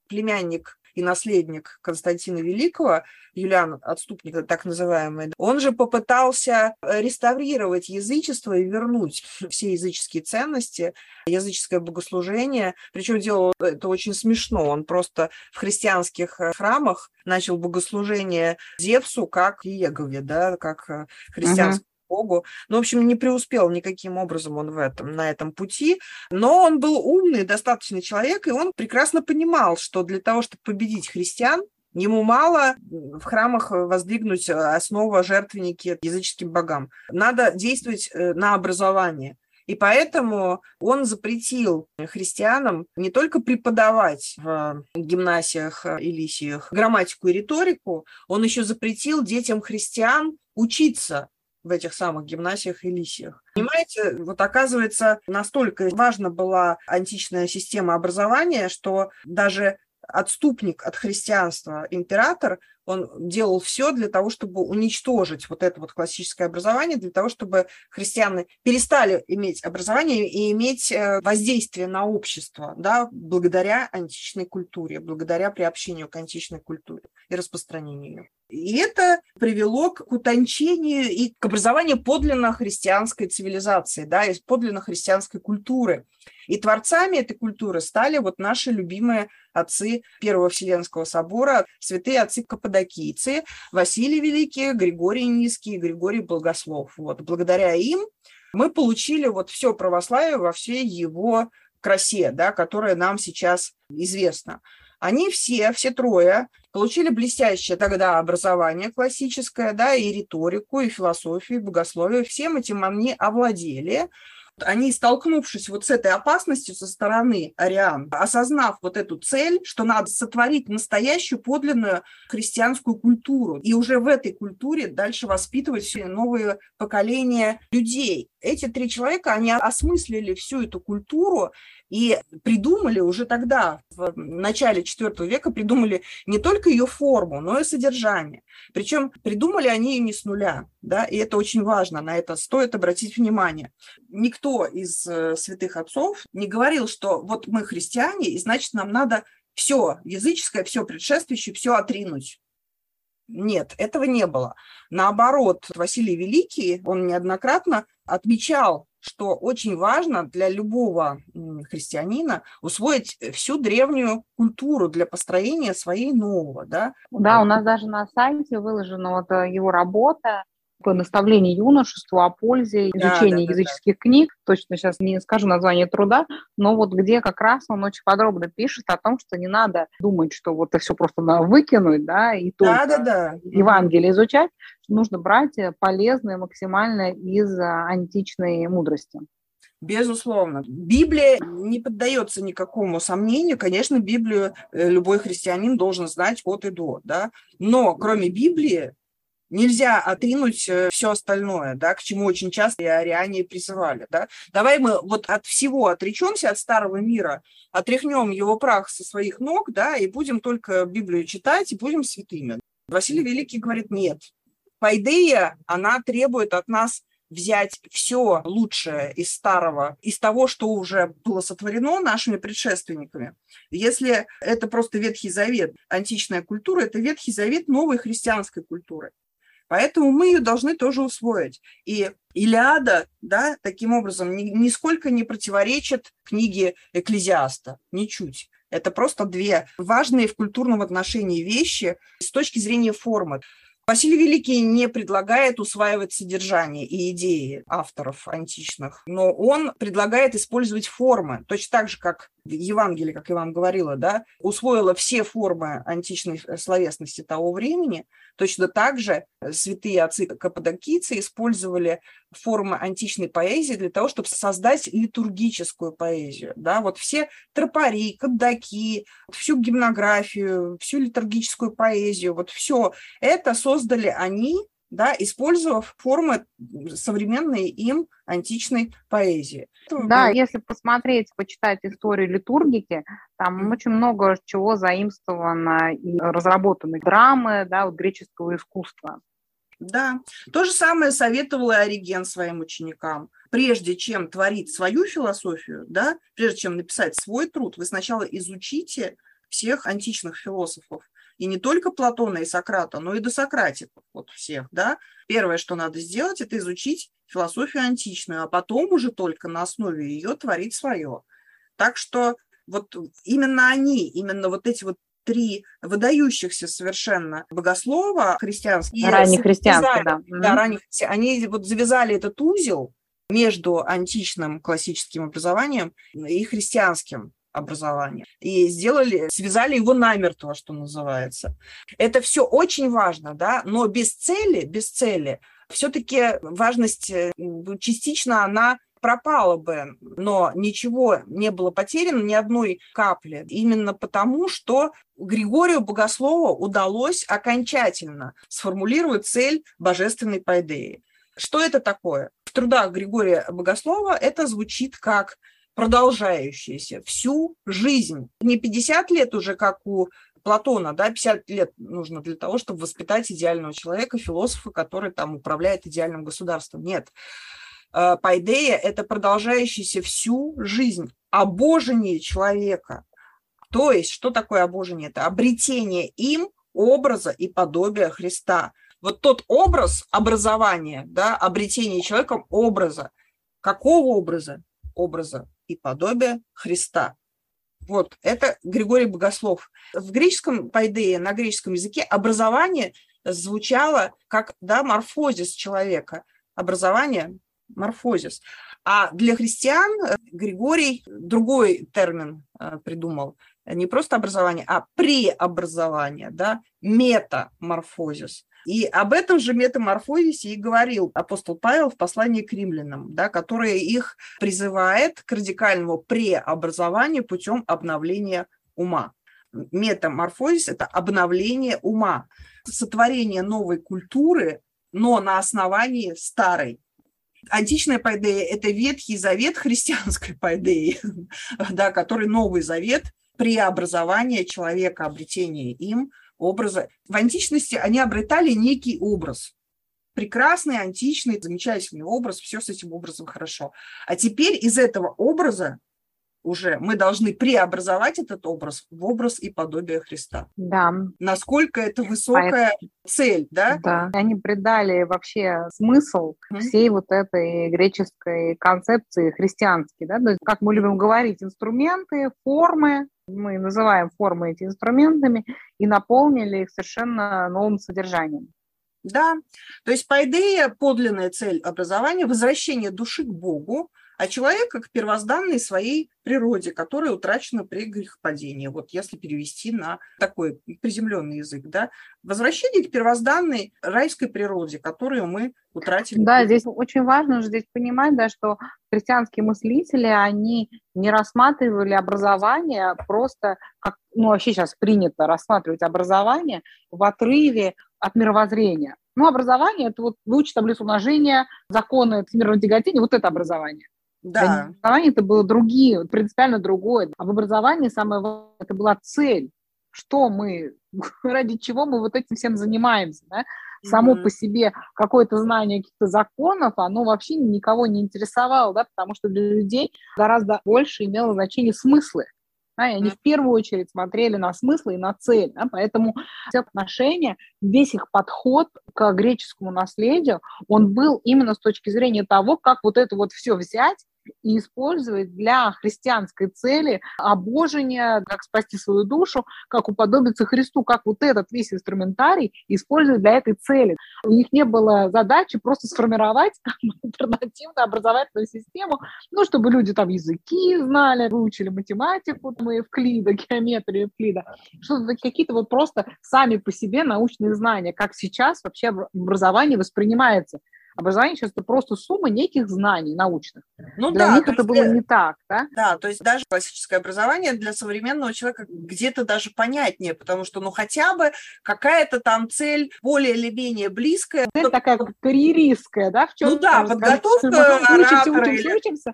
Племянник и наследник Константина Великого, Юлиан Отступник, так называемый, он же попытался реставрировать язычество и вернуть *laughs* все языческие ценности, языческое богослужение. Причем делал это очень смешно. Он просто в христианских храмах начал богослужение Зевсу как Иегове, да, как христианское Богу. Ну, в общем, не преуспел никаким образом он в этом, на этом пути, но он был умный, достаточный человек, и он прекрасно понимал, что для того, чтобы победить христиан, Ему мало в храмах воздвигнуть основу жертвенники языческим богам. Надо действовать э, на образование. И поэтому он запретил христианам не только преподавать в гимнасиях и лисиях грамматику и риторику, он еще запретил детям христиан учиться в этих самых гимнасиях и лисиях. Понимаете, вот оказывается, настолько важна была античная система образования, что даже отступник от христианства император он делал все для того, чтобы уничтожить вот это вот классическое образование, для того, чтобы христиане перестали иметь образование и иметь э, воздействие на общество, да, благодаря античной культуре, благодаря приобщению к античной культуре и распространению ее. И это привело к утончению и к образованию подлинно христианской цивилизации, да, и подлинно христианской культуры. И творцами этой культуры стали вот наши любимые отцы Первого Вселенского собора, святые отцы каппадокийцы, Василий Великий, Григорий Низкий, Григорий Благослов. Вот, благодаря им мы получили вот все православие во всей его красе, да, которая нам сейчас известна. Они все, все трое, получили блестящее тогда образование классическое, да, и риторику, и философию, и богословие. Всем этим они овладели они, столкнувшись вот с этой опасностью со стороны ариан, осознав вот эту цель, что надо сотворить настоящую подлинную христианскую культуру, и уже в этой культуре дальше воспитывать все новые поколения людей. Эти три человека, они осмыслили всю эту культуру и придумали уже тогда, в начале IV века, придумали не только ее форму, но и содержание. Причем придумали они ее не с нуля, да, и это очень важно, на это стоит обратить внимание. Никто из э, святых отцов не говорил, что вот мы христиане, и значит нам надо все языческое, все предшествующее, все отринуть. Нет, этого не было. Наоборот, Василий Великий, он неоднократно отмечал что очень важно для любого христианина усвоить всю древнюю культуру для построения своей нового. Да, да у нас даже на сайте выложена вот э, его работа наставление юношеству о пользе изучения да, да, языческих да. книг. Точно сейчас не скажу название труда, но вот где как раз он очень подробно пишет о том, что не надо думать, что вот это все просто надо выкинуть, да, и только да, да. Евангелие изучать. Нужно брать полезное максимально из э, античной мудрости. Безусловно. Библия не поддается никакому сомнению. Конечно, Библию э, любой христианин должен знать от и до. Да? Но кроме Библии Нельзя отринуть э, все остальное, да, к чему очень часто и ариане призывали. Да. Давай мы вот от всего отречемся, от старого мира, отряхнем его прах со своих ног, да, и будем только Библию читать, и будем святыми. Василий Великий говорит, нет. Пайдея, она требует от нас взять все лучшее из старого, из того, что уже было сотворено нашими предшественниками. Если это просто Ветхий Завет, античная культура, это Ветхий Завет новой христианской культуры. Поэтому мы ее должны тоже усвоить. И Илиада, да, таким образом, ни, нисколько не противоречит книге Экклезиаста, ничуть. Это просто две важные в культурном отношении вещи с точки зрения формы. Василий Великий не предлагает усваивать содержание и идеи авторов античных, но он предлагает использовать формы, точно так же, как Евангелие, как я вам говорила, да, усвоило все формы античной словесности того времени, точно так же святые отцы каппадокийцы использовали формы античной поэзии для того, чтобы создать литургическую поэзию. Да? Вот все тропари, каддаки, всю гимнографию, всю литургическую поэзию, вот все это создали они да, использовав формы современной им античной поэзии. Да, если посмотреть, почитать историю литургики, там очень много чего заимствовано и разработаны драмы, да, вот греческого искусства. Да, то же самое советовал и Ориген своим ученикам. Прежде чем творить свою философию, да, прежде чем написать свой труд, вы сначала изучите всех античных философов, и не только Платона и Сократа, но и до Сократиков, вот всех, да. Первое, что надо сделать, это изучить философию античную, а потом уже только на основе ее творить свое. Так что вот именно они, именно вот эти вот три выдающихся совершенно богослова христианские. Ранних христианских, да. Да, ранних, они вот завязали этот узел между античным классическим образованием и христианским образования. И сделали, связали его намертво, что называется. Это все очень важно, да, но без цели, без цели, все-таки важность э, частично она пропала бы, но ничего не было потеряно, ни одной капли. Именно потому, что Григорию Богослову удалось окончательно сформулировать цель божественной пайдеи. Что это такое? В трудах Григория Богослова это звучит как продолжающееся всю жизнь. Не 50 лет уже, как у Платона, да, 50 лет нужно для того, чтобы воспитать идеального человека, философа, который там управляет идеальным государством. Нет. Э, Пайдея – это продолжающаяся всю жизнь обожение человека. То есть, что такое обожение? Это обретение им образа и подобия Христа. Вот тот образ образования, да, обретение человеком образа. Какого образа? Образа и подобие Христа. Вот, это Григорий Богослов. В греческом пайдее, на греческом языке образование звучало как да, μόρφωσις человека. Образование – μόρφωσις. А для христиан Григорий другой термин э, придумал. Не просто образование, а преобразование, да, μεταμόρφωσις. И об этом же метаморфозисе и говорил апостол Павел в послании к римлянам, да, которое их призывает к радикальному преобразованию путем обновления ума. Метаморфозис – это обновление ума, сотворение новой культуры, но на основании старой. Античная пайдея – это Ветхий Завет христианской пайдеи, *laughs* да, который Новый Завет преобразование человека, обретение им – образа. В античности они обретали некий образ. Прекрасный, античный, замечательный образ, все с этим образом хорошо. А теперь из этого образа уже мы должны преобразовать этот образ в образ и подобие Христа. Да. Насколько это высокая Поэтому, цель, да? Да. Они придали вообще смысл mm-hmm. всей вот этой греческой концепции христианской, да, то есть, как мы любим говорить, инструменты, формы, мы называем формы эти инструментами и наполнили их совершенно новым содержанием. Да, то есть по идее подлинная цель образования – возвращение души к Богу, а человека к первозданной своей природе, которая утрачена при грехопадении. Вот если перевести на такой приземленный язык, да, возвращение к первозданной райской природе, которую мы утратили. Да, здесь очень важно же здесь понимать, да, что христианские мыслители, они не рассматривали образование просто как, ну, вообще сейчас принято рассматривать образование в отрыве от мировоззрения. Ну, образование – это вот выучить таблицу умножения, законы всемирного тяготения, вот это образование. Да. Образование это было другие, принципиально другое. А в образовании самое важное – это была цель. Что мы, *laughs* ради чего мы вот этим всем занимаемся, да? Само mm-hmm. по себе какое-то знание каких-то законов, оно вообще никого не интересовало, да, потому что для людей гораздо больше имело значение смыслы. Да, и они в первую очередь смотрели на смысл и на цель. Да, поэтому все отношения, весь их подход к греческому наследию, он был именно с точки зрения того, как вот это вот все взять и использовать для христианской цели обожения, как спасти свою душу, как уподобиться Христу, как вот этот весь инструментарий использовать для этой цели. У них не было задачи просто сформировать *laughs* альтернативную образовательную систему, ну, чтобы люди там языки знали, выучили математику, там, Евклида, *laughs* геометрию Евклида, что-то какие-то вот просто сами по себе научные знания, как сейчас вообще образование воспринимается Образование сейчас это просто сумма неких знаний научных. Ну, для да, них это было не так, да? Да, то есть даже классическое образование для современного человека где-то даже понятнее, потому что, ну, хотя бы какая-то там цель более или менее близкая. Цель такая карьеристская, да? В чем ну да, подготовка учимся, учимся, или... учимся,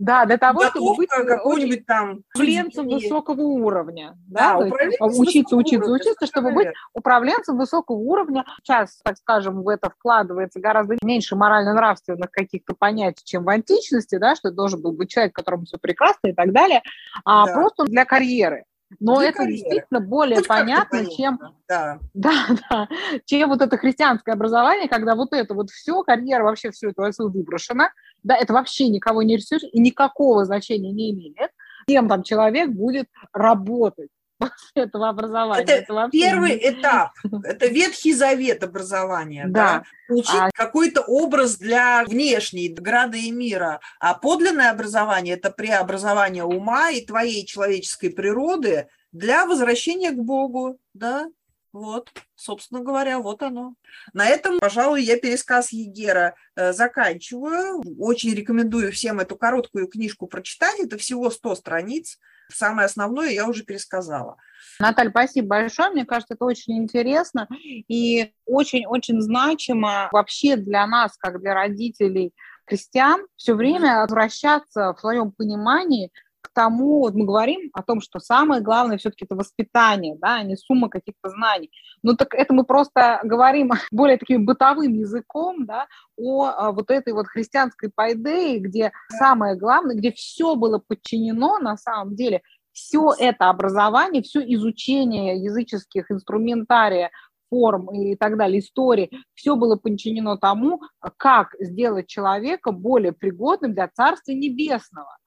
да, для того, чтобы быть э, какой-нибудь там управленцем высокого уровня. Да, да учиться, учиться, уровня, учиться, чтобы быть управленцем высокого уровня. Сейчас, так скажем, в это вкладывается гораздо меньше морально-нравственных каких-то понятий, чем в античности, да, что должен был быть человек, которому все прекрасно и так далее, а да. просто для карьеры. Но Для это карьеры. действительно более Хоть понятно, чем, да. Да, да, чем вот это христианское образование, когда вот это вот все, карьера вообще все это выброшена, да, это вообще никого не рисует и никакого значения не имеет, кем там человек будет работать после *laughs* этого образования. Это, это первый не... этап, *laughs* это Ветхий Завет образования, да, да? получить а... какой-то образ для внешней града и мира, а подлинное образование – это преобразование ума и твоей человеческой природы для возвращения к Богу, да, вот, собственно говоря, вот оно. На этом, пожалуй, я пересказ Егера э, заканчиваю. Очень рекомендую всем эту короткую книжку прочитать. Это всего 100 страниц. Самое основное я уже пересказала. Наталья, спасибо большое. Мне кажется, это очень интересно и очень-очень значимо вообще для нас, как для родителей крестьян, все время возвращаться в своем понимании тому, вот мы говорим о том, что самое главное все-таки это воспитание, да, а не сумма каких-то знаний. Ну так это мы просто говорим *laughs* более таким бытовым языком, да, о, о а, вот этой вот христианской пайдее, где самое главное, где все было подчинено на самом деле, все это образование, все изучение языческих инструментария, форм и так далее, истории, все было подчинено тому, как сделать человека более пригодным для Царства Небесного.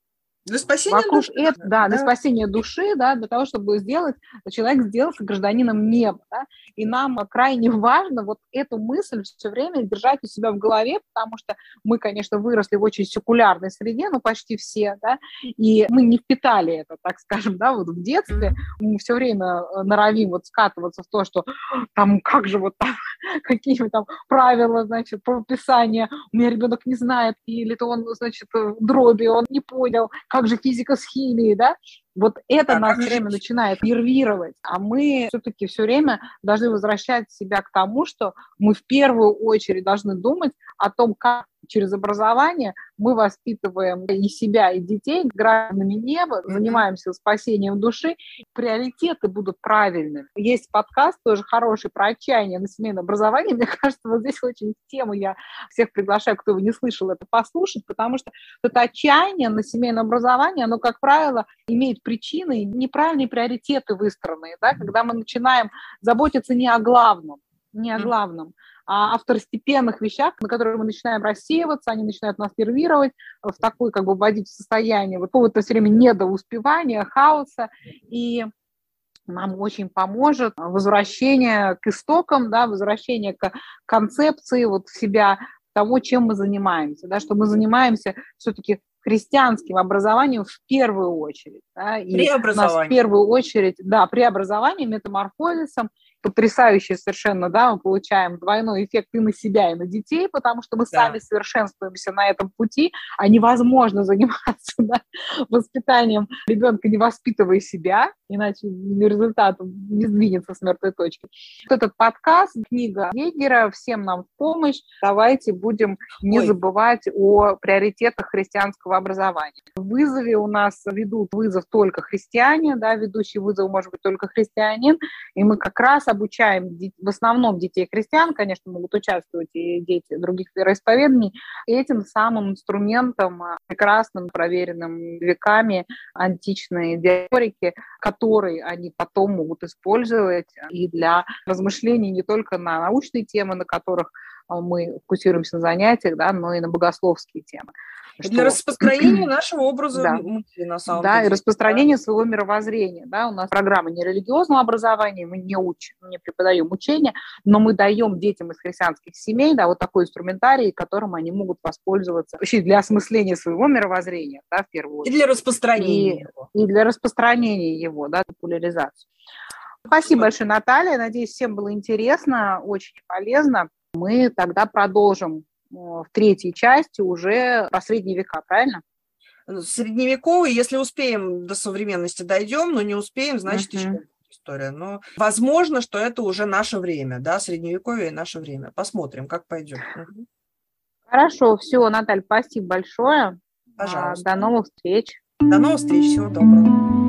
Для спасения Вокруг души. Это, да, да, для спасения души, да, для того, чтобы сделать, человек сделался гражданином неба. Да, и нам крайне важно вот эту мысль все время держать у себя в голове, потому что мы, конечно, выросли в очень секулярной среде, ну, почти все, да, и мы не впитали это, так скажем, да, вот в детстве. Мы все время э, норовим вот скатываться в то, что там, как же вот там, *laughs* какие там правила, значит, правописания, у меня ребенок не знает, или то он, значит, дроби, он не понял, как же физика с химией, да? Вот это а нас все время начинает нервировать, а мы все-таки все время должны возвращать себя к тому, что мы в первую очередь должны думать о том, как через образование мы воспитываем и себя, и детей гражданами неба, занимаемся спасением души, приоритеты будут правильными. Есть подкаст тоже хороший про отчаяние на семейном образовании. *laughs* Мне кажется, вот здесь очень тему я всех приглашаю, кто его не слышал, это послушать, потому что это отчаяние на семейном образовании, оно, как правило, имеет причины, неправильные приоритеты выстроенные, да, когда мы начинаем заботиться не о главном, не о главном, о второстепенных вещах, на которые мы начинаем рассеиваться, они начинают нас нервировать, в такое как бы вводить в состояние вот какого-то все время недоуспевания, хаоса, и нам очень поможет возвращение к истокам, да, возвращение к концепции вот себя, того, чем мы занимаемся, да, что мы занимаемся все-таки христианским образованием в первую очередь. Да, и преобразованием. в первую очередь, да, преобразованием, метаморфозисом, потрясающее совершенно, да, мы получаем двойной эффект и на себя, и на детей, потому что мы да. сами совершенствуемся на этом пути, а невозможно заниматься *laughs* да, воспитанием ребенка, не воспитывая себя, иначе результат не сдвинется с мертвой точки. Этот подкаст, книга Егера «Всем нам в помощь». Давайте будем не Ой. забывать о приоритетах христианского образования. В вызове у нас ведут вызов только христиане, да, ведущий вызов может быть только христианин, и мы как раз обучаем в основном детей христиан, конечно, могут участвовать и дети других вероисповеданий, этим самым инструментом, а, прекрасным, проверенным веками античной диаспорики, который они потом могут использовать и для размышлений не только на научные темы, на которых а, мы фокусируемся на занятиях, да, но и на богословские темы. Что... Для распространения *clears throat* нашего образа да. мысли, на самом да, деле. Да, и распространения да. своего мировоззрения. Да, у нас программа не религиозного образования, мы не учим, не преподаем учения, но мы даем детям из христианских семей да, вот такой инструментарий, которым они могут воспользоваться вообще для осмысления своего мировоззрения, да, в первую очередь. И для распространения и, его. И для распространения его, да, популяризации. Спасибо большое, Наталья. Надеюсь, всем было интересно, очень полезно. Мы тогда продолжим в третьей части уже про средние века, правильно? Ну, средневековый, если успеем до современности дойдем, но не успеем, значит, uh-huh. еще история. Но возможно, что это уже наше время, да, средневековье и наше время. Посмотрим, как пойдет. Uh-huh. Хорошо, все, Наталья, спасибо большое. Пожалуйста. До новых встреч. До новых встреч, всего доброго.